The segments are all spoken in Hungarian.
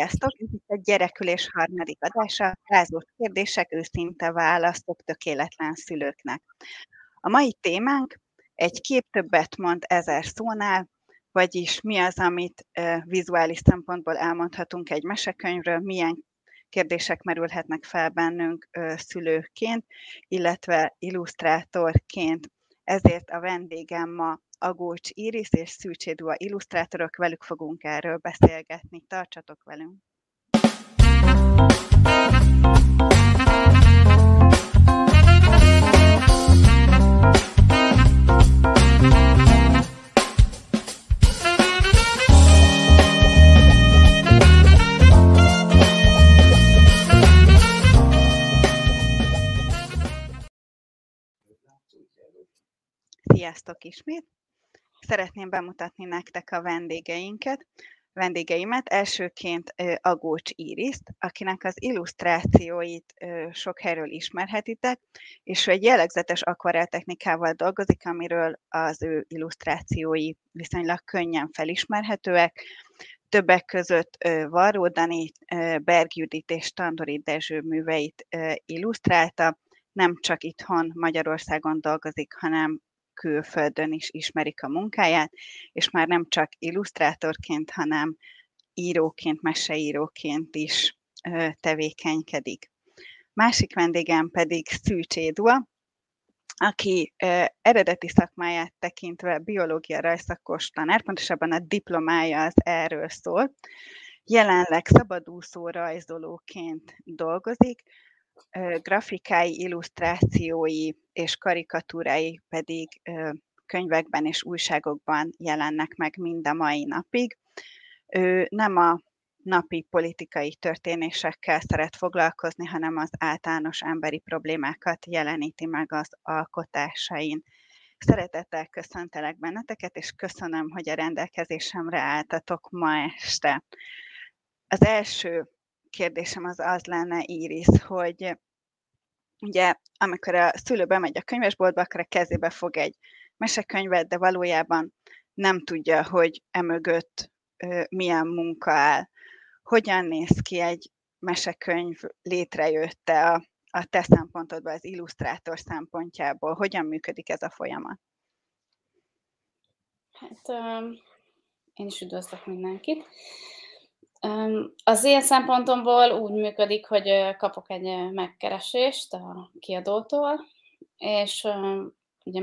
Sziasztok! Ez itt a Gyerekülés harmadik adása, rázós kérdések, őszinte választok tökéletlen szülőknek. A mai témánk egy kép többet mond ezer szónál, vagyis mi az, amit vizuális szempontból elmondhatunk egy mesekönyvről, milyen kérdések merülhetnek fel bennünk szülőként, illetve illusztrátorként. Ezért a vendégem ma Agócs Iris és Szűcsé Dua illusztrátorok, velük fogunk erről beszélgetni. Tartsatok velünk! Sziasztok ismét! Szeretném bemutatni nektek a vendégeinket, vendégeimet. Elsőként Agócs Iriszt, akinek az illusztrációit sok helyről ismerhetitek, és egy jellegzetes akvarel technikával dolgozik, amiről az ő illusztrációi viszonylag könnyen felismerhetőek. Többek között Varró Dani, Berg Judit és Tandori Dezső műveit illusztrálta, nem csak itthon Magyarországon dolgozik, hanem külföldön is ismerik a munkáját, és már nem csak illusztrátorként, hanem íróként, meseíróként is tevékenykedik. Másik vendégem pedig Szűcs Édua, aki eredeti szakmáját tekintve biológia rajszakos tanár, pontosabban a diplomája az erről szól. Jelenleg szabadúszó rajzolóként dolgozik, grafikái, illusztrációi és karikatúrái pedig könyvekben és újságokban jelennek meg mind a mai napig. Ő nem a napi politikai történésekkel szeret foglalkozni, hanem az általános emberi problémákat jeleníti meg az alkotásain. Szeretettel köszöntelek benneteket, és köszönöm, hogy a rendelkezésemre álltatok ma este. Az első kérdésem az az lenne, Iris, hogy ugye amikor a szülő bemegy a könyvesboltba, akkor a kezébe fog egy mesekönyvet, de valójában nem tudja, hogy emögött milyen munka áll. Hogyan néz ki egy mesekönyv létrejötte a, a te szempontodban, az illusztrátor szempontjából? Hogyan működik ez a folyamat? Hát um, én is üdvözlök mindenkit. Az én szempontomból úgy működik, hogy kapok egy megkeresést a kiadótól, és ugye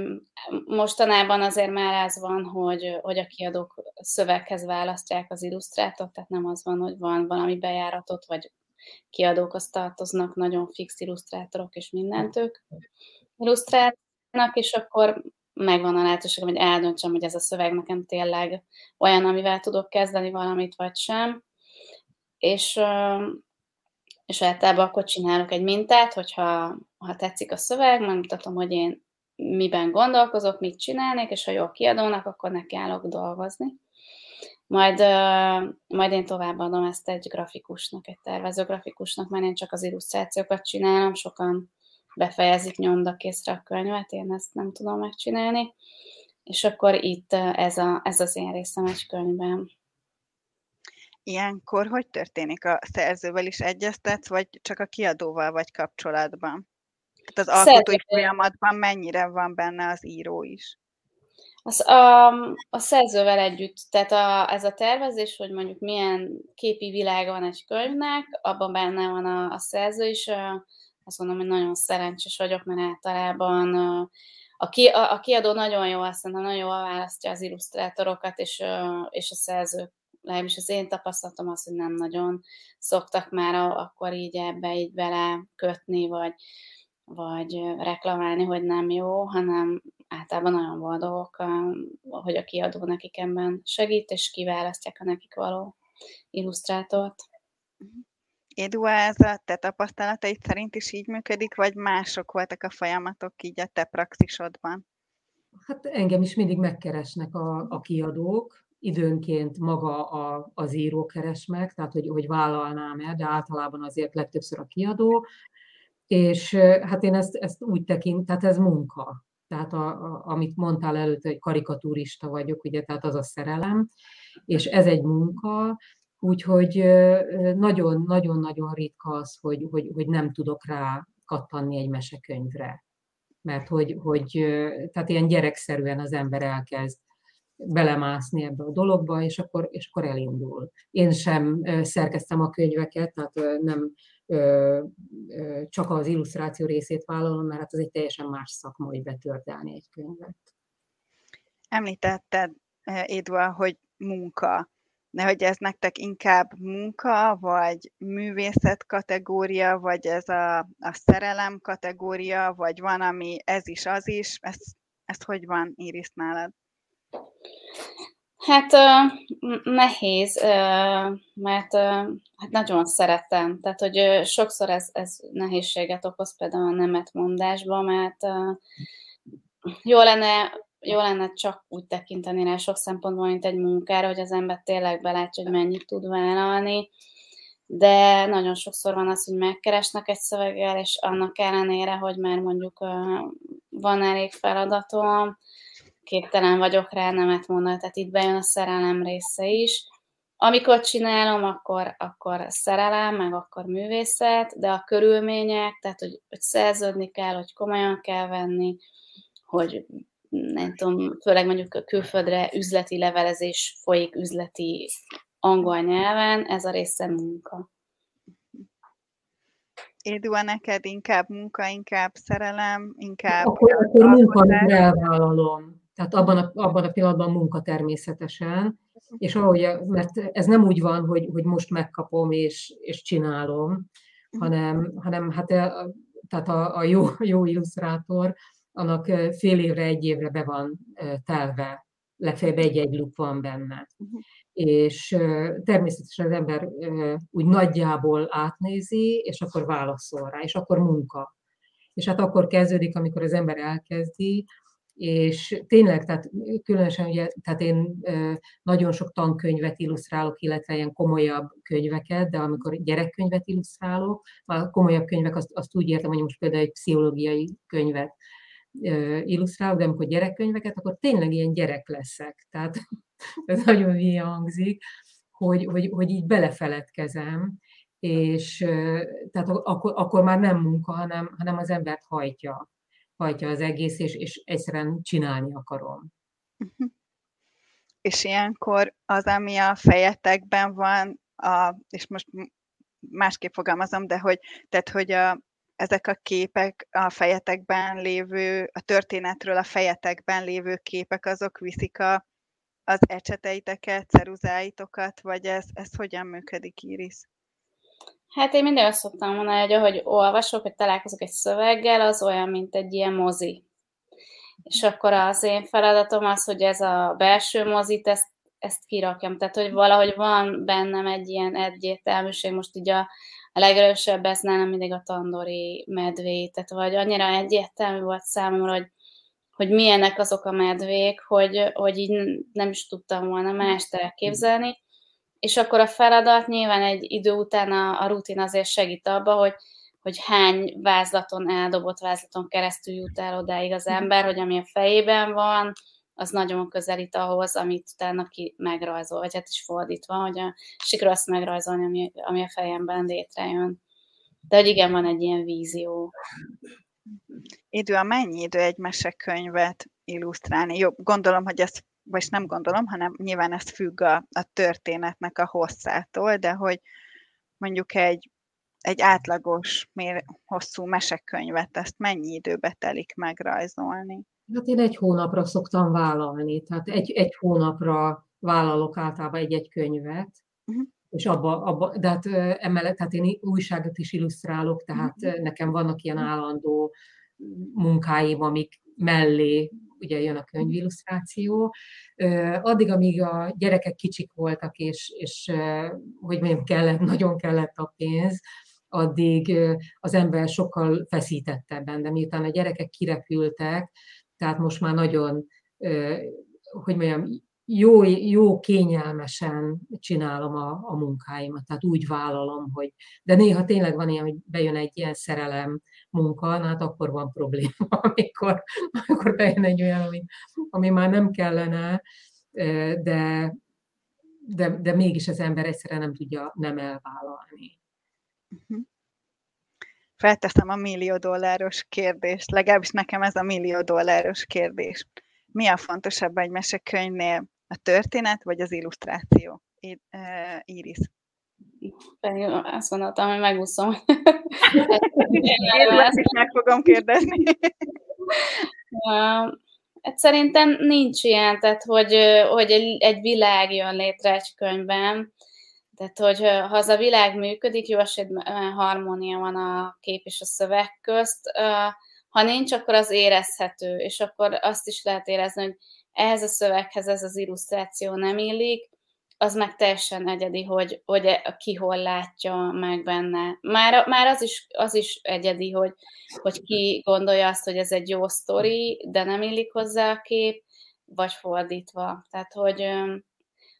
mostanában azért már az van, hogy, hogy a kiadók szöveghez választják az illusztrátort, tehát nem az van, hogy van valami bejáratot, vagy kiadókhoz tartoznak nagyon fix illusztrátorok, és mindent ők illusztrálnak, és akkor megvan a lehetőség, hogy eldöntsem, hogy ez a szöveg nekem tényleg olyan, amivel tudok kezdeni valamit, vagy sem és, és általában akkor csinálok egy mintát, hogyha ha tetszik a szöveg, megmutatom, hogy én miben gondolkozok, mit csinálnék, és ha jó kiadónak, akkor neki állok dolgozni. Majd, majd én továbbadom ezt egy grafikusnak, egy tervező grafikusnak, mert én csak az illusztrációkat csinálom, sokan befejezik nyomdakészre a könyvet, én ezt nem tudom megcsinálni, és akkor itt ez, a, ez az én részem egy könyvben. Ilyenkor hogy történik? A szerzővel is egyeztetsz, vagy csak a kiadóval vagy kapcsolatban? Tehát az alkotói folyamatban mennyire van benne az író is? Az, a, a szerzővel együtt, tehát a, ez a tervezés, hogy mondjuk milyen képi világa van egy könyvnek, abban benne van a, a szerző is. Azt mondom, hogy nagyon szerencsés vagyok, mert általában a, ki, a, a kiadó nagyon jó, azt mondom, nagyon jól választja az illusztrátorokat, és, és a szerzők legalábbis az én tapasztalatom az, hogy nem nagyon szoktak már akkor így ebbe így bele kötni, vagy, vagy reklamálni, hogy nem jó, hanem általában nagyon boldogok, hogy a kiadó nekik ebben segít, és kiválasztják a nekik való illusztrátort. Édua, ez a te tapasztalataid szerint is így működik, vagy mások voltak a folyamatok így a te praxisodban? Hát engem is mindig megkeresnek a, a kiadók, időnként maga a, az író keres meg, tehát hogy, hogy vállalnám-e, de általában azért legtöbbször a kiadó, és hát én ezt, ezt úgy tekint, tehát ez munka. Tehát a, a, amit mondtál előtt, hogy karikatúrista vagyok, ugye, tehát az a szerelem, és ez egy munka, Úgyhogy nagyon-nagyon-nagyon ritka az, hogy, hogy, hogy nem tudok rá kattanni egy mesekönyvre. Mert hogy, hogy tehát ilyen gyerekszerűen az ember elkezd belemászni ebbe a dologba, és akkor, és akkor elindul. Én sem szerkeztem a könyveket, tehát nem csak az illusztráció részét vállalom, mert hát az egy teljesen más szakma, hogy betördelni egy könyvet. Említetted, Édva, hogy munka. De hogy ez nektek inkább munka, vagy művészet kategória, vagy ez a, a szerelem kategória, vagy van, ami ez is, az is. Ez, ez hogy van, Iris, nálad? Hát nehéz, mert hát nagyon szeretem. Tehát, hogy sokszor ez, ez nehézséget okoz például a nemetmondásban, mert jó lenne, jó lenne csak úgy tekinteni rá sok szempontból, mint egy munkára, hogy az ember tényleg belátja, hogy mennyit tud vállalni, de nagyon sokszor van az, hogy megkeresnek egy szöveggel, és annak ellenére, hogy már mondjuk van elég feladatom, képtelen vagyok rá nemet mondani, tehát itt bejön a szerelem része is. Amikor csinálom, akkor, akkor szerelem, meg akkor művészet, de a körülmények, tehát hogy, hogy szerződni kell, hogy komolyan kell venni, hogy nem tudom, főleg mondjuk a külföldre üzleti levelezés folyik üzleti angol nyelven, ez a része munka. Édua, neked inkább munka, inkább szerelem, inkább... Akkor, akkor munka, elvállalom. Tehát abban a, abban a pillanatban munka természetesen, és ahogy, mert ez nem úgy van, hogy, hogy most megkapom és, és csinálom, hanem, hanem hát tehát a, a jó, jó illusztrátor, annak fél évre, egy évre be van telve, legfeljebb egy-egy luk van benne. És természetesen az ember úgy nagyjából átnézi, és akkor válaszol rá, és akkor munka. És hát akkor kezdődik, amikor az ember elkezdi, és tényleg, tehát különösen ugye, tehát én nagyon sok tankönyvet illusztrálok, illetve ilyen komolyabb könyveket, de amikor gyerekkönyvet illusztrálok, a komolyabb könyvek azt, azt úgy értem, hogy most például egy pszichológiai könyvet illusztrálok, de amikor gyerekkönyveket, akkor tényleg ilyen gyerek leszek. Tehát ez nagyon hülye hangzik, hogy, hogy, hogy így belefeledkezem, és tehát akkor, akkor már nem munka, hanem, hanem az embert hajtja hajtja az egész, és, és egyszerűen csinálni akarom. Uh-huh. És ilyenkor az, ami a fejetekben van, a, és most másképp fogalmazom, de hogy, tehát, hogy a, ezek a képek a fejetekben lévő, a történetről a fejetekben lévő képek, azok viszik a, az ecseteiteket, ceruzáitokat, vagy ez, ez hogyan működik, Iris? Hát én mindig azt szoktam mondani, hogy ahogy olvasok, hogy találkozok egy szöveggel, az olyan, mint egy ilyen mozi. És akkor az én feladatom az, hogy ez a belső mozit, ezt, ezt kirakjam. Tehát, hogy valahogy van bennem egy ilyen egyértelműség, most így a, a legerősebb ez nálam mindig a tandori medvé, tehát vagy annyira egyértelmű volt számomra, hogy, hogy milyenek azok a medvék, hogy, hogy így nem is tudtam volna mást elképzelni és akkor a feladat nyilván egy idő után a, a rutin azért segít abba, hogy, hogy hány vázlaton, eldobott vázlaton keresztül jut el odáig az ember, hogy ami a fejében van, az nagyon közelít ahhoz, amit utána ki megrajzol, vagy hát is fordítva, hogy a, sikerül azt megrajzolni, ami, ami a fejemben létrejön. De hogy igen, van egy ilyen vízió. Idő, a mennyi idő egy mesekönyvet illusztrálni? Jó, gondolom, hogy ezt vagy nem gondolom, hanem nyilván ez függ a, a történetnek a hosszától, de hogy mondjuk egy, egy átlagos, mér, hosszú mesekönyvet, ezt mennyi időbe telik megrajzolni? Hát én egy hónapra szoktam vállalni, tehát egy, egy hónapra vállalok általában egy-egy könyvet, uh-huh. és abba, abba, de hát emellett, tehát én újságot is illusztrálok, tehát uh-huh. nekem vannak ilyen állandó munkáim, amik mellé ugye jön a könyvillusztráció. Addig, amíg a gyerekek kicsik voltak, és, és hogy mondjam, kellett, nagyon kellett a pénz, addig az ember sokkal feszítettebben, de miután a gyerekek kirepültek, tehát most már nagyon, hogy mondjam, jó, jó kényelmesen csinálom a, a munkáimat, tehát úgy vállalom, hogy, de néha tényleg van ilyen, hogy bejön egy ilyen szerelem munka, hát akkor van probléma, amikor, amikor bejön egy olyan, ami, ami már nem kellene, de, de, de mégis az ember egyszerűen nem tudja nem elvállalni. Uh-huh. Felteszem a millió dolláros kérdést, legalábbis nekem ez a millió dolláros kérdés. Mi a fontosabb egy mesekönyvnél? A történet vagy az illusztráció? Iris. Pedig azt gondoltam, hogy megúszom. Én is meg fogom kérdezni. Hát szerintem nincs ilyen, tehát hogy, hogy egy világ jön létre egy könyvben, tehát, hogy ha az a világ működik, jó esetben harmónia van a kép és a szöveg közt. Ha nincs, akkor az érezhető, és akkor azt is lehet érezni, hogy ehhez a szöveghez ez az illusztráció nem illik, az meg teljesen egyedi, hogy, hogy e, ki hol látja meg benne. Már, már az, is, az is egyedi, hogy, hogy ki gondolja azt, hogy ez egy jó sztori, de nem illik hozzá a kép, vagy fordítva. Tehát, hogy,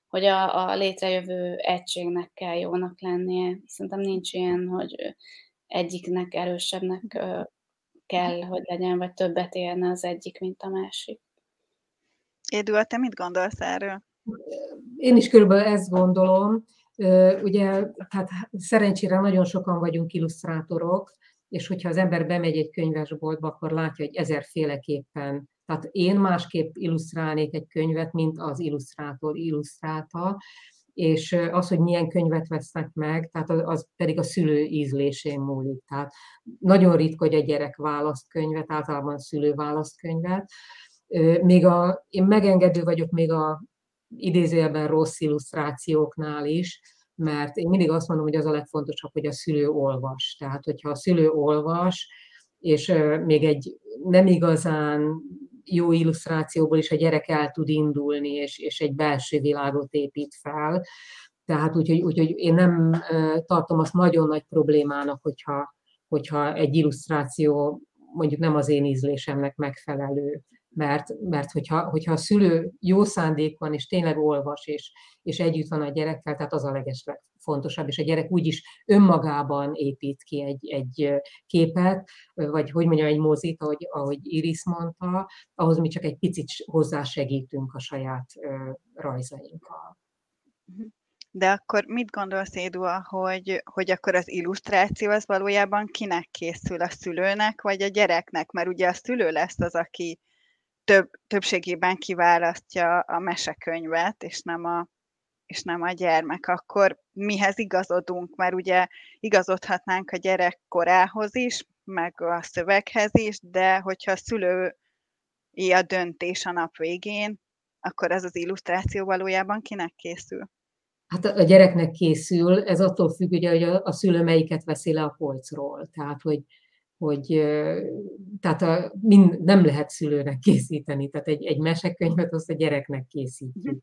hogy a, a létrejövő egységnek kell jónak lennie. Szerintem nincs ilyen, hogy egyiknek erősebbnek kell, hogy legyen, vagy többet élne az egyik, mint a másik. Édua, te mit gondolsz erről? Én is körülbelül ezt gondolom. Ugye, tehát szerencsére nagyon sokan vagyunk illusztrátorok, és hogyha az ember bemegy egy könyvesboltba, akkor látja, hogy ezerféleképpen. Tehát én másképp illusztrálnék egy könyvet, mint az illusztrátor illusztrálta, és az, hogy milyen könyvet vesznek meg, tehát az pedig a szülő ízlésén múlik. Tehát nagyon ritka, hogy a gyerek választ könyvet, általában a szülő választ könyvet. Még a, én megengedő vagyok még a idézőjelben rossz illusztrációknál is, mert én mindig azt mondom, hogy az a legfontosabb, hogy a szülő olvas. Tehát, hogyha a szülő olvas, és még egy nem igazán jó illusztrációból is a gyerek el tud indulni, és, és egy belső világot épít fel. Tehát úgyhogy, úgyhogy én nem tartom azt nagyon nagy problémának, hogyha, hogyha egy illusztráció mondjuk nem az én ízlésemnek megfelelő mert, mert hogyha, hogyha a szülő jó szándék van, és tényleg olvas, és, és együtt van a gyerekkel, tehát az a legesleg fontosabb, és a gyerek úgyis önmagában épít ki egy, egy képet, vagy hogy mondjam, egy mozit, ahogy, ahogy Iris mondta, ahhoz mi csak egy picit hozzásegítünk a saját rajzainkkal. De akkor mit gondolsz, Édua, hogy, hogy akkor az illusztráció az valójában kinek készül, a szülőnek vagy a gyereknek? Mert ugye a szülő lesz az, aki több, többségében kiválasztja a mesekönyvet, és nem a, és nem a gyermek, akkor mihez igazodunk? Mert ugye igazodhatnánk a gyerek korához is, meg a szöveghez is, de hogyha a szülő a döntés a nap végén, akkor ez az illusztráció valójában kinek készül? Hát a gyereknek készül, ez attól függ, ugye, hogy a, a szülő melyiket veszi le a polcról. Tehát, hogy hogy tehát a, mind, nem lehet szülőnek készíteni, tehát egy, egy mesekönyvet azt a gyereknek készítjük.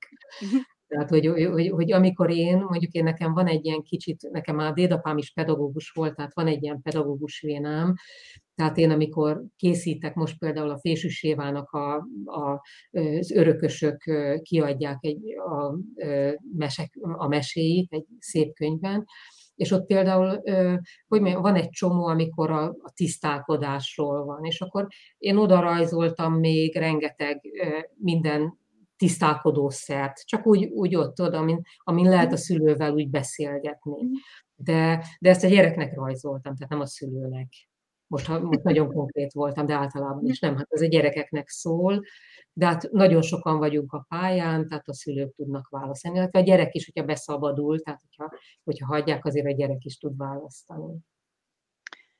Tehát, hogy, hogy, hogy amikor én, mondjuk én nekem van egy ilyen kicsit, nekem a dédapám is pedagógus volt, tehát van egy ilyen pedagógus vénám, tehát én, amikor készítek, most például a Fésű Sévának a, a, az örökösök kiadják egy, a, mesek, a meséit egy szép könyvben, és ott például, hogy mondjam, van egy csomó, amikor a, a tisztálkodásról van, és akkor én oda rajzoltam még rengeteg minden tisztálkodószert, csak úgy, úgy ott oda, amin, amin lehet a szülővel úgy beszélgetni. De, de ezt a gyereknek rajzoltam, tehát nem a szülőnek. Most, most nagyon konkrét voltam, de általában is nem. Hát ez a gyerekeknek szól, de hát nagyon sokan vagyunk a pályán, tehát a szülők tudnak választani, illetve a gyerek is, hogyha beszabadul, tehát hogyha, hogyha hagyják, azért a gyerek is tud választani.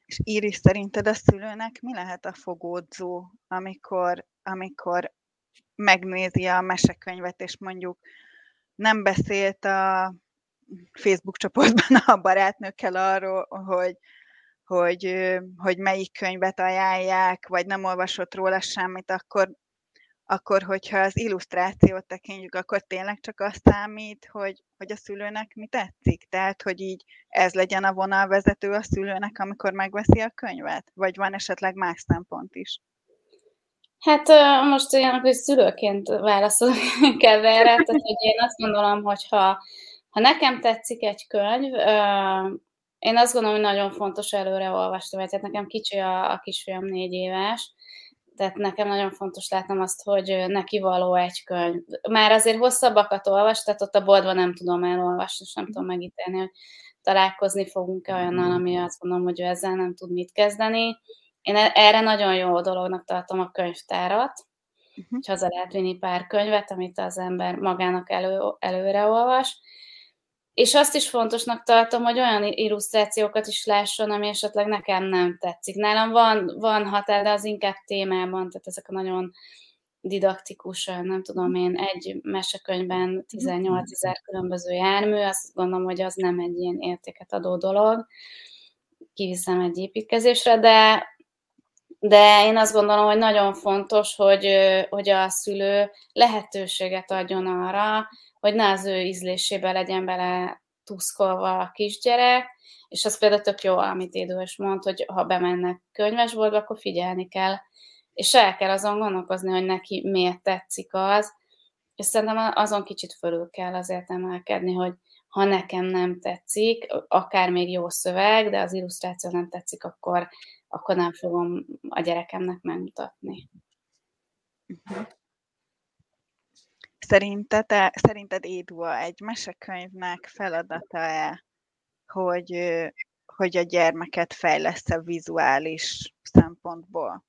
És Iris, szerinted a szülőnek mi lehet a fogódzó, amikor, amikor megnézi a mesekönyvet, és mondjuk nem beszélt a Facebook csoportban a barátnőkkel arról, hogy, hogy, hogy melyik könyvet ajánlják, vagy nem olvasott róla semmit, akkor akkor hogyha az illusztrációt tekintjük, akkor tényleg csak azt számít, hogy, hogy a szülőnek mi tetszik? Tehát, hogy így ez legyen a vonalvezető a szülőnek, amikor megveszi a könyvet? Vagy van esetleg más szempont is? Hát most olyan, hogy szülőként válaszolok kell erre, tehát hogy én azt gondolom, hogy ha, ha nekem tetszik egy könyv, én azt gondolom, hogy nagyon fontos előre olvasni, tehát nekem kicsi a, a kisfiam négy éves, tehát nekem nagyon fontos látnom azt, hogy neki való egy könyv. Már azért hosszabbakat olvas, tehát ott a boltban nem tudom elolvasni, és nem tudom megítélni, hogy találkozni fogunk-e olyannal, ami azt mondom, hogy ő ezzel nem tud mit kezdeni. Én e- erre nagyon jó dolognak tartom a könyvtárat, uh-huh. hogy haza lehet vinni pár könyvet, amit az ember magának elő, előre olvas. És azt is fontosnak tartom, hogy olyan illusztrációkat is lásson, ami esetleg nekem nem tetszik. Nálam van, van határ, de az inkább témában, tehát ezek a nagyon didaktikusan, nem tudom én, egy mesekönyvben 18 ezer különböző jármű, azt gondolom, hogy az nem egy ilyen értéket adó dolog. Kiviszem egy építkezésre, de de én azt gondolom, hogy nagyon fontos, hogy, hogy a szülő lehetőséget adjon arra, hogy ne az ő ízlésébe legyen bele tuszkolva a kisgyerek, és az például tök jó, amit Édő is mond, hogy ha bemennek könyvesboltba, akkor figyelni kell, és el kell azon gondolkozni, hogy neki miért tetszik az, és szerintem azon kicsit fölül kell azért emelkedni, hogy ha nekem nem tetszik, akár még jó szöveg, de az illusztráció nem tetszik, akkor, akkor nem fogom a gyerekemnek megmutatni. Uh-huh. Szerinted, szerinted Édua egy mesekönyvnek feladata-e, hogy, hogy a gyermeket fejlesz vizuális szempontból?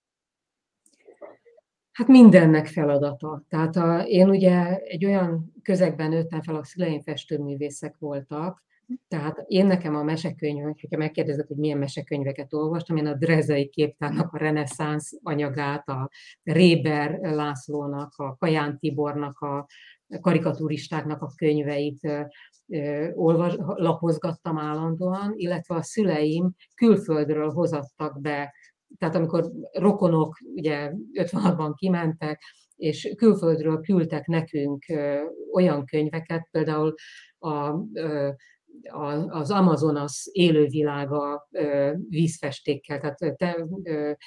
Hát mindennek feladata. Tehát a, én ugye egy olyan közegben nőttem fel, a szüleim festőművészek voltak, tehát én nekem a mesekönyvek, hogyha megkérdezed, hogy milyen mesekönyveket olvastam, én a Drezei képtárnak a reneszánsz anyagát, a Réber Lászlónak, a Kaján Tibornak, a karikaturistáknak a könyveit olvas, lapozgattam állandóan, illetve a szüleim külföldről hozattak be, tehát amikor rokonok ugye 56-ban kimentek, és külföldről küldtek nekünk olyan könyveket, például a az Amazonas élővilága vízfestékkel, tehát te,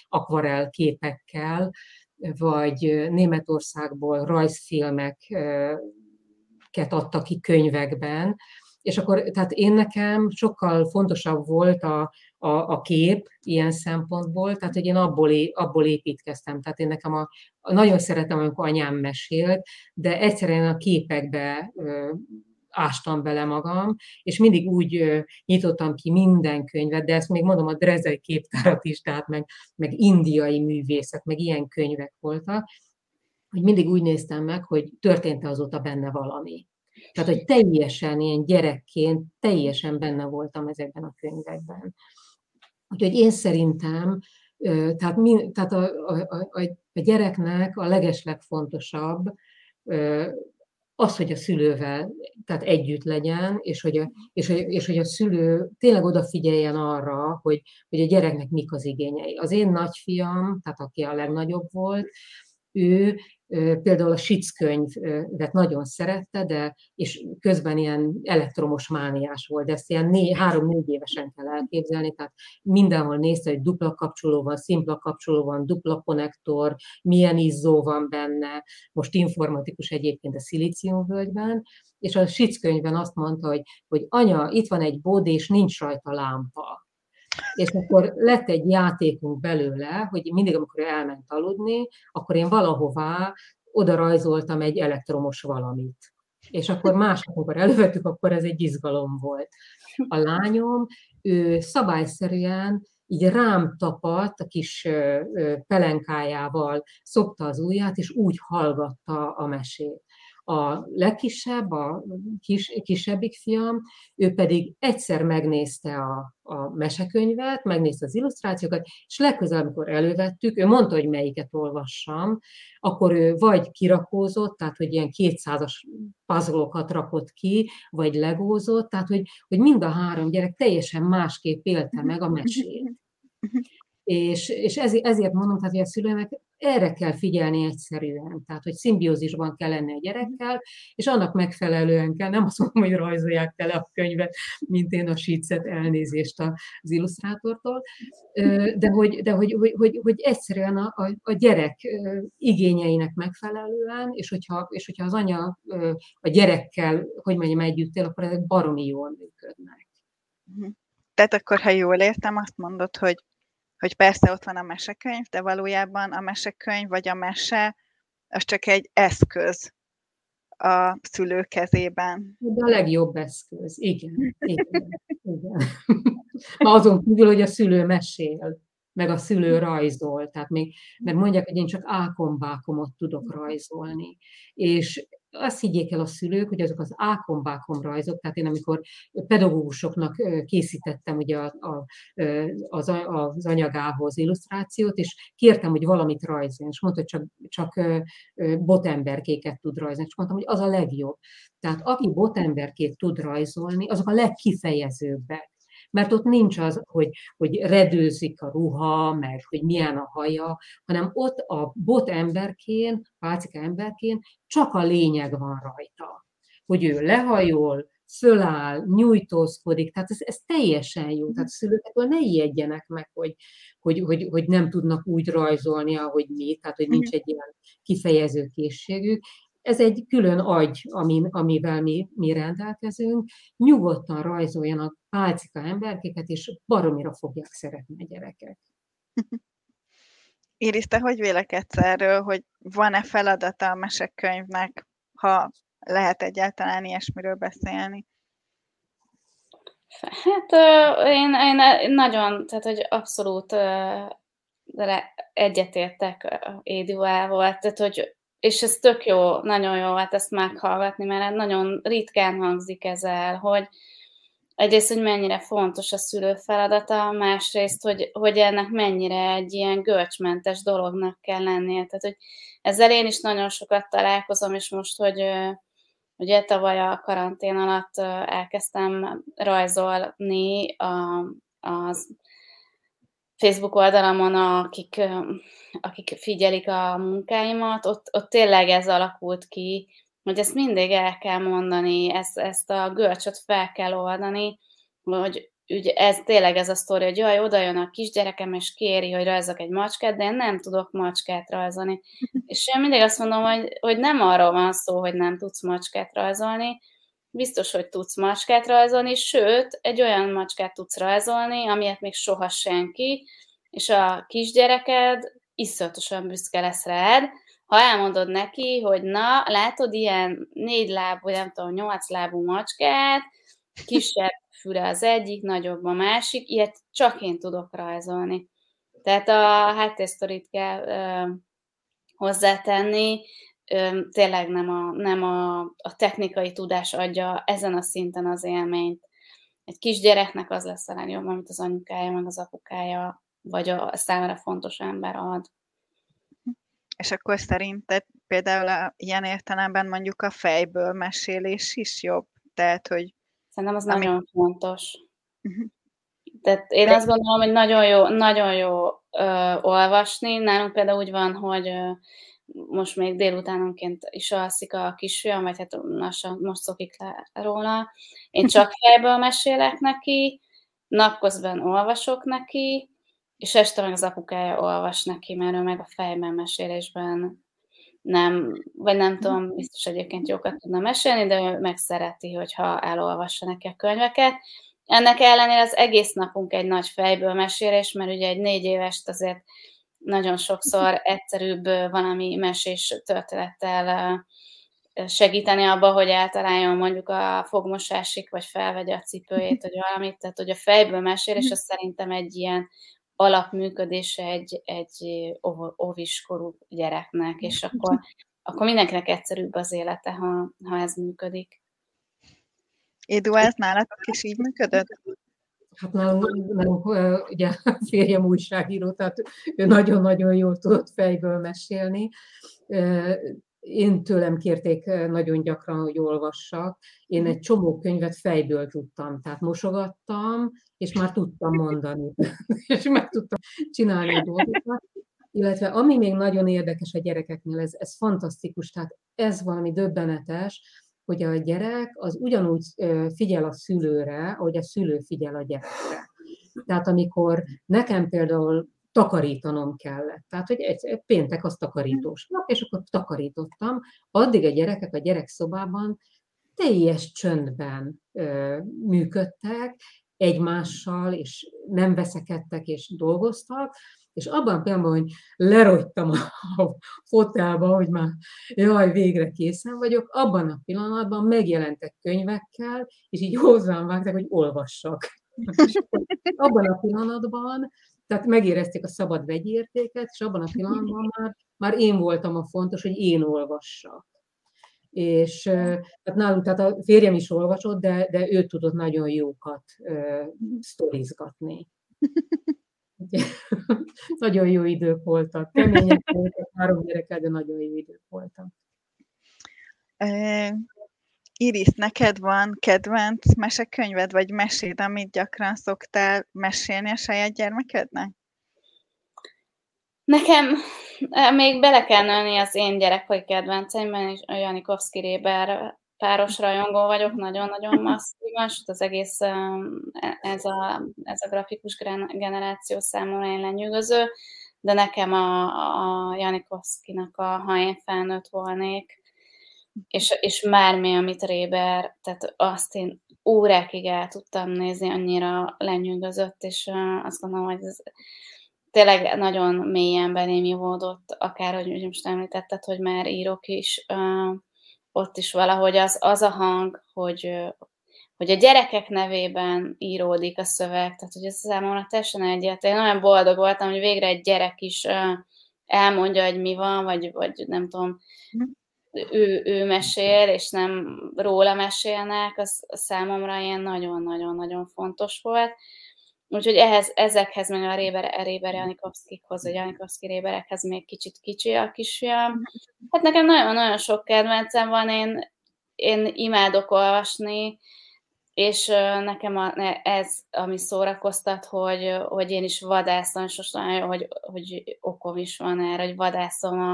akvarel képekkel, vagy Németországból rajzfilmeket adtak ki könyvekben, és akkor, tehát én nekem sokkal fontosabb volt a, a, a kép ilyen szempontból, tehát hogy én abból, abból építkeztem. Tehát én nekem a, a nagyon szeretem, amikor anyám mesélt, de egyszerűen a képekbe ástam bele magam, és mindig úgy nyitottam ki minden könyvet, de ezt még mondom a Drezei képtárat is, tehát meg, meg indiai művészek, meg ilyen könyvek voltak, hogy mindig úgy néztem meg, hogy történt-e azóta benne valami. Tehát, hogy teljesen ilyen gyerekként, teljesen benne voltam ezekben a könyvekben. Úgyhogy én szerintem, tehát, mi, tehát a, a, a, a gyereknek a legeslegfontosabb az, hogy a szülővel tehát együtt legyen, és hogy a, és, hogy, és hogy a szülő tényleg odafigyeljen arra, hogy, hogy a gyereknek mik az igényei. Az én nagyfiam, tehát aki a legnagyobb volt, ő Például a Sic könyvet nagyon szerette, de és közben ilyen elektromos mániás volt, de ezt ilyen né, három-négy évesen kell elképzelni, tehát mindenhol nézte, hogy dupla kapcsoló van, szimpla kapcsoló van, dupla konnektor, milyen izzó van benne, most informatikus egyébként a szilíciumvölgyben, és a Sic könyvben azt mondta, hogy, hogy anya, itt van egy bód, és nincs rajta lámpa és akkor lett egy játékunk belőle, hogy mindig, amikor elment aludni, akkor én valahová oda rajzoltam egy elektromos valamit. És akkor másnap, amikor elővettük, akkor ez egy izgalom volt. A lányom, ő szabályszerűen így rám tapadt a kis pelenkájával, szokta az ujját, és úgy hallgatta a mesét. A legkisebb, a kis, kisebbik fiam, ő pedig egyszer megnézte a, a mesekönyvet, megnézte az illusztrációkat, és legközelebb, amikor elővettük, ő mondta, hogy melyiket olvassam, akkor ő vagy kirakózott, tehát hogy ilyen kétszázas puzzle rakott ki, vagy legózott, tehát hogy, hogy mind a három gyerek teljesen másképp élte meg a mesét. És, és ezért, ezért mondom, tehát, hogy a szülőnek erre kell figyelni egyszerűen, tehát hogy szimbiózisban kell lenni a gyerekkel, és annak megfelelően kell, nem azt mondom, hogy rajzolják tele a könyvet, mint én a sícet elnézést az illusztrátortól, de hogy, de hogy, hogy, hogy, hogy egyszerűen a, a, a gyerek igényeinek megfelelően, és hogyha, és hogyha az anya a gyerekkel, hogy mondjam, együtt él, akkor ezek baromi jól működnek. Mhm. Tehát akkor, ha jól értem, azt mondod, hogy hogy persze ott van a mesekönyv, de valójában a mesekönyv vagy a mese az csak egy eszköz a szülő kezében. De a legjobb eszköz, igen. igen, igen. Azon kívül, hogy a szülő mesél, meg a szülő rajzol, tehát még, mert mondják, hogy én csak ákombákomot tudok rajzolni. És azt higgyék el a szülők, hogy azok az ákombákom rajzok, tehát én amikor pedagógusoknak készítettem ugye a, a, az, az anyagához illusztrációt, és kértem, hogy valamit rajzoljon, és mondta, hogy csak, csak botemberkéket tud rajzolni, és mondtam, hogy az a legjobb. Tehát aki botemberkét tud rajzolni, azok a legkifejezőbbek mert ott nincs az, hogy, hogy redőzik a ruha, meg hogy milyen a haja, hanem ott a bot emberként, pálcika emberként csak a lényeg van rajta. Hogy ő lehajol, föláll, nyújtózkodik, tehát ez, ez teljesen jó. Tehát a szülőketől ne ijedjenek meg, hogy, hogy, hogy, hogy nem tudnak úgy rajzolni, ahogy mi, tehát hogy nincs egy ilyen kifejező készségük, ez egy külön agy, amin, amivel mi, mi rendelkezünk. Nyugodtan rajzoljanak pálcika emberkéket, és baromira fogják szeretni a gyerekek. Iris, te hogy vélekedsz erről, hogy van-e feladata a mesekönyvnek, ha lehet egyáltalán ilyesmiről beszélni? Hát én, én nagyon, tehát hogy abszolút egyetértek Édióával, tehát hogy és ez tök jó, nagyon jó hát ezt meghallgatni, mert nagyon ritkán hangzik ez el, hogy egyrészt, hogy mennyire fontos a szülő feladata, másrészt, hogy, hogy ennek mennyire egy ilyen görcsmentes dolognak kell lennie. Tehát, hogy ezzel én is nagyon sokat találkozom, és most, hogy ugye tavaly a karantén alatt elkezdtem rajzolni a, az Facebook oldalamon, akik, akik figyelik a munkáimat, ott, ott tényleg ez alakult ki, hogy ezt mindig el kell mondani, ezt, ezt a görcsöt fel kell oldani, hogy ugye ez tényleg ez a sztori, hogy jaj, oda jön a kisgyerekem, és kéri, hogy rajzok egy macskát, de én nem tudok macskát rajzolni. És én mindig azt mondom, hogy, hogy nem arról van szó, hogy nem tudsz macskát rajzolni, biztos, hogy tudsz macskát rajzolni, sőt, egy olyan macskát tudsz rajzolni, amilyet még soha senki, és a kisgyereked iszonyatosan büszke lesz rád, ha elmondod neki, hogy na, látod ilyen négy lábú, nem tudom, nyolc lábú macskát, kisebb füle az egyik, nagyobb a másik, ilyet csak én tudok rajzolni. Tehát a háttérsztorit kell ö, hozzátenni, tényleg nem, a, nem a, a technikai tudás adja ezen a szinten az élményt. Egy kisgyereknek az lesz a legjobb, amit az anyukája, meg az apukája, vagy a számára fontos ember ad. És akkor szerinted például a, ilyen értelemben mondjuk a fejből mesélés is jobb? Tehát, hogy... Szerintem az ami... nagyon fontos. Uh-huh. Tehát én azt gondolom, hogy nagyon jó, nagyon jó ö, olvasni. Nálunk például úgy van, hogy ö, most még délutánonként is alszik a kisfiam, vagy hát lassan most szokik le róla. Én csak fejből mesélek neki, napközben olvasok neki, és este meg az apukája olvas neki, mert ő meg a fejben mesélésben nem, vagy nem tudom, biztos egyébként jókat tudna mesélni, de ő meg szereti, hogyha elolvassa neki a könyveket. Ennek ellenére az egész napunk egy nagy fejből mesélés, mert ugye egy négy évest azért nagyon sokszor egyszerűbb valami mesés történettel segíteni abba, hogy eltaláljon mondjuk a fogmosásig, vagy felvegye a cipőjét, vagy valamit. Tehát, hogy a fejből mesélés, az szerintem egy ilyen alapműködése egy, egy óviskorú gyereknek, és akkor, akkor mindenkinek egyszerűbb az élete, ha, ha ez működik. Ez nálatok is így működött? Hát nálunk, nálunk ugye férjem újságíró, tehát ő nagyon-nagyon jól tudott fejből mesélni. Én tőlem kérték nagyon gyakran, hogy olvassak. Én egy csomó könyvet fejből tudtam, tehát mosogattam, és már tudtam mondani, és meg tudtam csinálni a dolgokat. Illetve ami még nagyon érdekes a gyerekeknél, ez, ez fantasztikus, tehát ez valami döbbenetes, hogy a gyerek az ugyanúgy figyel a szülőre, ahogy a szülő figyel a gyerekre. Tehát amikor nekem például takarítanom kellett. Tehát, hogy egy péntek az takarítós nap, és akkor takarítottam. Addig a gyerekek a gyerekszobában teljes csöndben ö, működtek, egymással, és nem veszekedtek, és dolgoztak, és abban a pillanatban, hogy lerogytam a fotelba, hogy már jaj, végre készen vagyok, abban a pillanatban megjelentek könyvekkel, és így hozzám vágták, hogy olvassak. Abban a pillanatban, tehát megérezték a szabad vegyértéket, és abban a pillanatban már, már én voltam a fontos, hogy én olvassak. És tehát nálunk, tehát a férjem is olvasott, de, de ő tudott nagyon jókat uh, sztorizgatni. nagyon jó idők voltak. Kemények voltak, három gyerekkel, de nagyon jó idők voltak. Uh, Iris, neked van kedvenc mesekönyved, vagy meséd, amit gyakran szoktál mesélni a saját gyermekednek? Nekem még bele kell nőni az én gyerekkori kedvenceimben, és a Janikovszki Réber páros rajongó vagyok, nagyon-nagyon masszívan, sőt az egész ez a, ez a grafikus generáció számomra én lenyűgöző, de nekem a, a Janikovszkinak a Ha én felnőtt volnék, és, és bármi, amit Réber, tehát azt én órákig el tudtam nézni, annyira lenyűgözött, és azt gondolom, hogy ez tényleg nagyon mélyen belém jódott, akár, hogy most említetted, hogy már írok is, ott is valahogy az, az a hang, hogy, hogy a gyerekek nevében íródik a szöveg, tehát hogy ez számomra teljesen egyáltalán. Én nagyon boldog voltam, hogy végre egy gyerek is elmondja, hogy mi van, vagy, vagy nem tudom, mhm. ő, ő mesél, és nem róla mesélnek, az számomra ilyen nagyon-nagyon-nagyon fontos volt. Úgyhogy ehhez, ezekhez, meg a Réber, Réber Janikovszkikhoz, a Janikovszki Réberekhez még kicsit kicsi a kisfiam. Hát nekem nagyon-nagyon sok kedvencem van, én, én imádok olvasni, és nekem a, ez, ami szórakoztat, hogy, hogy én is vadászom, és most olyan, hogy, hogy okom is van erre, hogy vadászom a,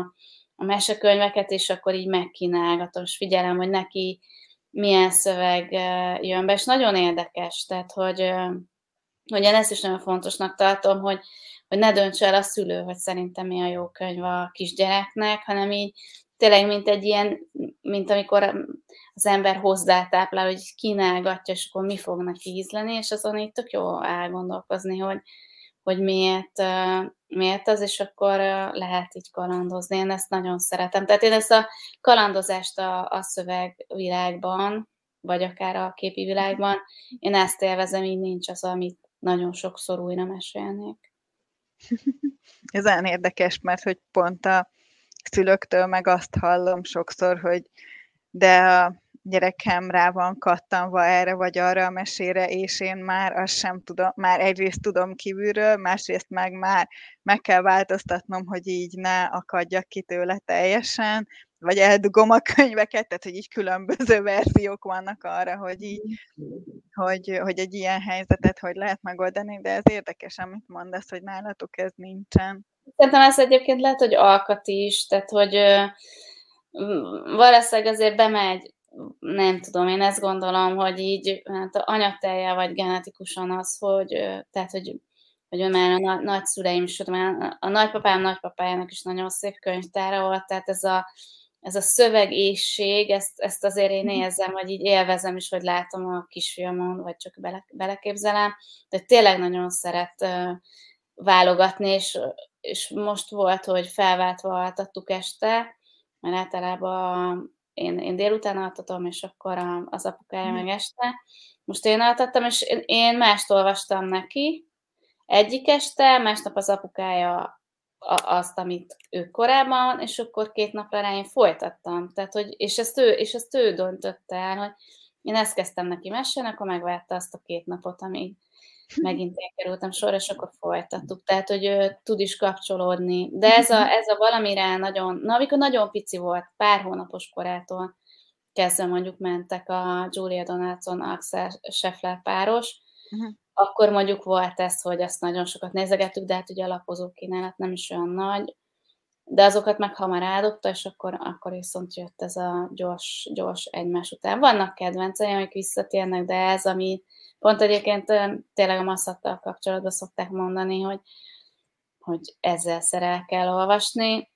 a mesekönyveket, és akkor így megkínálgatom, és figyelem, hogy neki milyen szöveg jön be, és nagyon érdekes, tehát, hogy hogy én ezt is nagyon fontosnak tartom, hogy, hogy ne döntse el a szülő, hogy szerintem mi a jó könyv a kisgyereknek, hanem így tényleg, mint egy ilyen, mint amikor az ember hozzátáplál, hogy kínálgatja, és akkor mi fog neki ízleni, és azon így tök jó elgondolkozni, hogy, hogy miért, miért az, és akkor lehet így kalandozni. Én ezt nagyon szeretem. Tehát én ezt a kalandozást a, a szövegvilágban, vagy akár a képi világban, én ezt élvezem, így nincs az, amit nagyon sokszor újra mesélnék. Ez olyan érdekes, mert hogy pont a szülőktől meg azt hallom sokszor, hogy de a gyerekem rá van kattanva erre vagy arra a mesére, és én már azt sem tudom, már egyrészt tudom kívülről, másrészt meg már meg kell változtatnom, hogy így ne akadjak ki tőle teljesen, vagy eldugom a könyveket, tehát hogy így különböző verziók vannak arra, hogy így, hogy, hogy egy ilyen helyzetet hogy lehet megoldani, de ez érdekes, amit mondasz, hogy nálatok ez nincsen. Szerintem ez egyébként lehet, hogy alkat is, tehát hogy valószínűleg azért bemegy, nem tudom, én ezt gondolom, hogy így hát anyatelje vagy genetikusan az, hogy tehát, hogy hogy már a nagyszüleim is, a nagypapám nagypapájának is nagyon szép könyvtára volt, tehát ez a, ez a szövegészség, ezt, ezt azért én mhm. érzem, vagy így élvezem is, hogy látom a kisfiamon, vagy csak bele, beleképzelem, de tényleg nagyon szeret uh, válogatni, és, és most volt, hogy felváltva altattuk este, mert általában én, én délután altatom, és akkor a, az apukája meg este. Most én altattam, és én, én mást olvastam neki, egyik este, másnap az apukája azt, amit ő korábban, és akkor két napra rá én folytattam. Tehát, hogy, és, ezt ő, és ezt ő döntötte el, hogy én ezt kezdtem neki mesélni, akkor megvárta azt a két napot, amíg megint én kerültem sorra, és akkor folytattuk. Tehát, hogy ő tud is kapcsolódni. De ez a, ez a valamire nagyon, na amikor nagyon pici volt, pár hónapos korától kezdve mondjuk mentek a Julia Donaldson, Axel Scheffler páros, uh-huh akkor mondjuk volt ez, hogy azt nagyon sokat nézegettük, de hát ugye a lapozó kínálat nem is olyan nagy, de azokat meg hamar eldobta, és akkor, akkor viszont jött ez a gyors, gyors egymás után. Vannak kedvenceim, amik visszatérnek, de ez, ami pont egyébként tényleg a masszattal kapcsolatban szokták mondani, hogy, hogy ezzel szerel kell olvasni.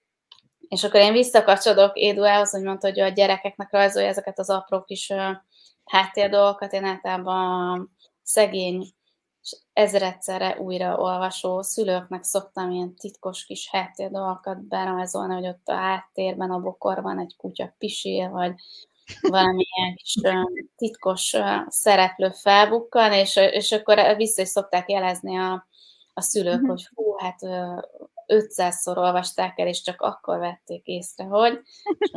És akkor én visszakapcsolódok Éduához, hogy mondta, hogy a gyerekeknek rajzolja ezeket az apró kis háttér dolgokat. Én általában szegény és ezredszerre újra olvasó szülőknek szoktam ilyen titkos kis háttér dolgokat berajzolni, hogy ott a háttérben, a bokorban egy kutya pisil, vagy valamilyen kis titkos szereplő felbukkan, és, és akkor vissza is szokták jelezni a, a szülők, uh-huh. hogy fú, hát 500-szor olvasták el, és csak akkor vették észre, hogy, és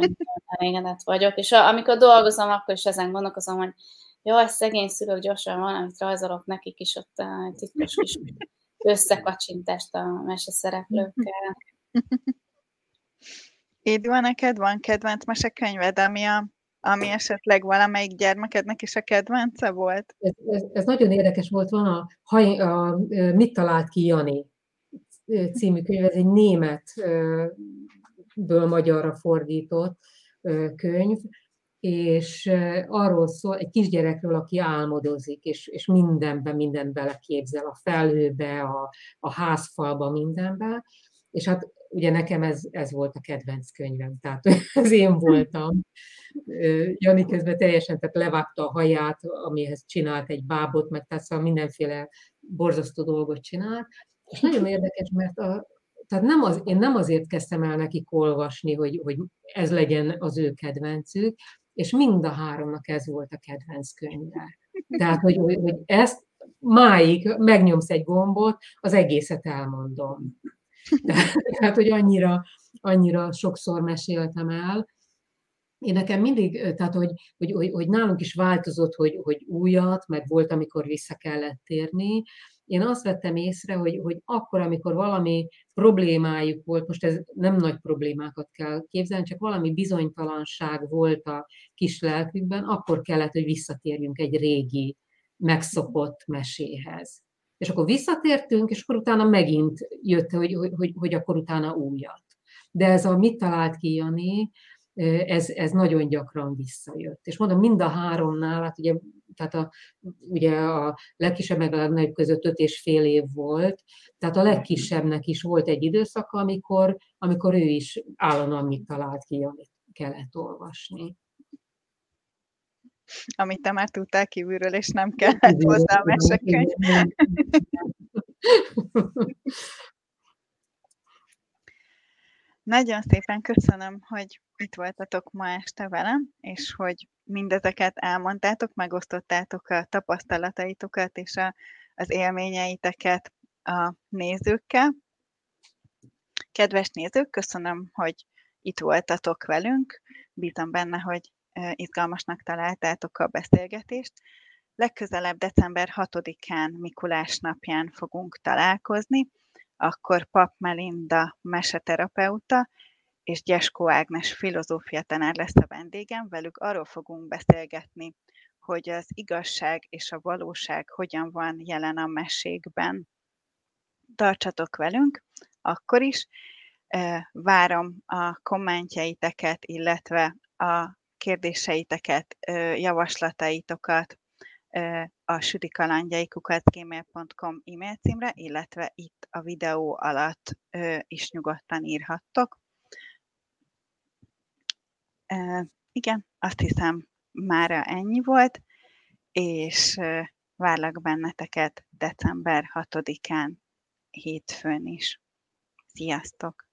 elégedett vagyok. És amikor dolgozom, akkor is ezen gondolkozom, hogy jaj, szegény szülők, gyorsan valamit rajzolok nekik is ott a titkos kis összekacsintást a meseszereplőkkel. Van neked? Van kedvenc mesekönyved, ami, a, ami esetleg valamelyik gyermekednek is a kedvence volt? Ez, ez, ez nagyon érdekes volt, van a, a, a Mit talált ki Jani című könyv, ez egy németből magyarra fordított könyv, és arról szól, egy kisgyerekről, aki álmodozik, és, és mindenben, mindent beleképzel, a felhőbe, a, a házfalba, mindenbe, és hát ugye nekem ez, ez volt a kedvenc könyvem, tehát ez én voltam. Jani közben teljesen tehát levágta a haját, amihez csinált egy bábot, meg tehát szóval mindenféle borzasztó dolgot csinált, és nagyon érdekes, mert a, tehát nem az, én nem azért kezdtem el nekik olvasni, hogy, hogy ez legyen az ő kedvencük, és mind a háromnak ez volt a kedvenc könyve. Tehát, hogy, hogy, ezt máig megnyomsz egy gombot, az egészet elmondom. Tehát, hogy annyira, annyira sokszor meséltem el. Én nekem mindig, tehát, hogy, hogy, hogy, hogy nálunk is változott, hogy, hogy újat, meg volt, amikor vissza kellett térni, én azt vettem észre, hogy, hogy akkor, amikor valami problémájuk volt, most ez nem nagy problémákat kell képzelni, csak valami bizonytalanság volt a kis lelkükben, akkor kellett, hogy visszatérjünk egy régi, megszokott meséhez. És akkor visszatértünk, és akkor utána megint jött, hogy, hogy, hogy, akkor utána újat. De ez a mit talált ki Jani, ez, ez nagyon gyakran visszajött. És mondom, mind a háromnál, hát ugye, tehát a, ugye a legkisebb meg a legnagyobb között öt és fél év volt, tehát a legkisebbnek is volt egy időszaka, amikor, amikor ő is állandóan mit talált ki, amit kellett olvasni. Amit te már tudtál kívülről, és nem kellett hozzá a mesekönyv. Nagyon szépen köszönöm, hogy itt voltatok ma este velem, és hogy mindezeket elmondtátok, megosztottátok a tapasztalataitokat és a, az élményeiteket a nézőkkel. Kedves nézők, köszönöm, hogy itt voltatok velünk. Bízom benne, hogy izgalmasnak találtátok a beszélgetést. Legközelebb december 6-án Mikulás napján fogunk találkozni, akkor Pap Melinda meseterapeuta és Gyesko Ágnes filozófia tanár lesz a vendégem, velük arról fogunk beszélgetni, hogy az igazság és a valóság hogyan van jelen a mesékben. Tartsatok velünk, akkor is. Várom a kommentjeiteket, illetve a kérdéseiteket, javaslataitokat a sütikalandjaikukat gmail.com e-mail címre, illetve itt a videó alatt is nyugodtan írhattok. Igen, azt hiszem mára ennyi volt, és várlak benneteket december 6-án hétfőn is. Sziasztok!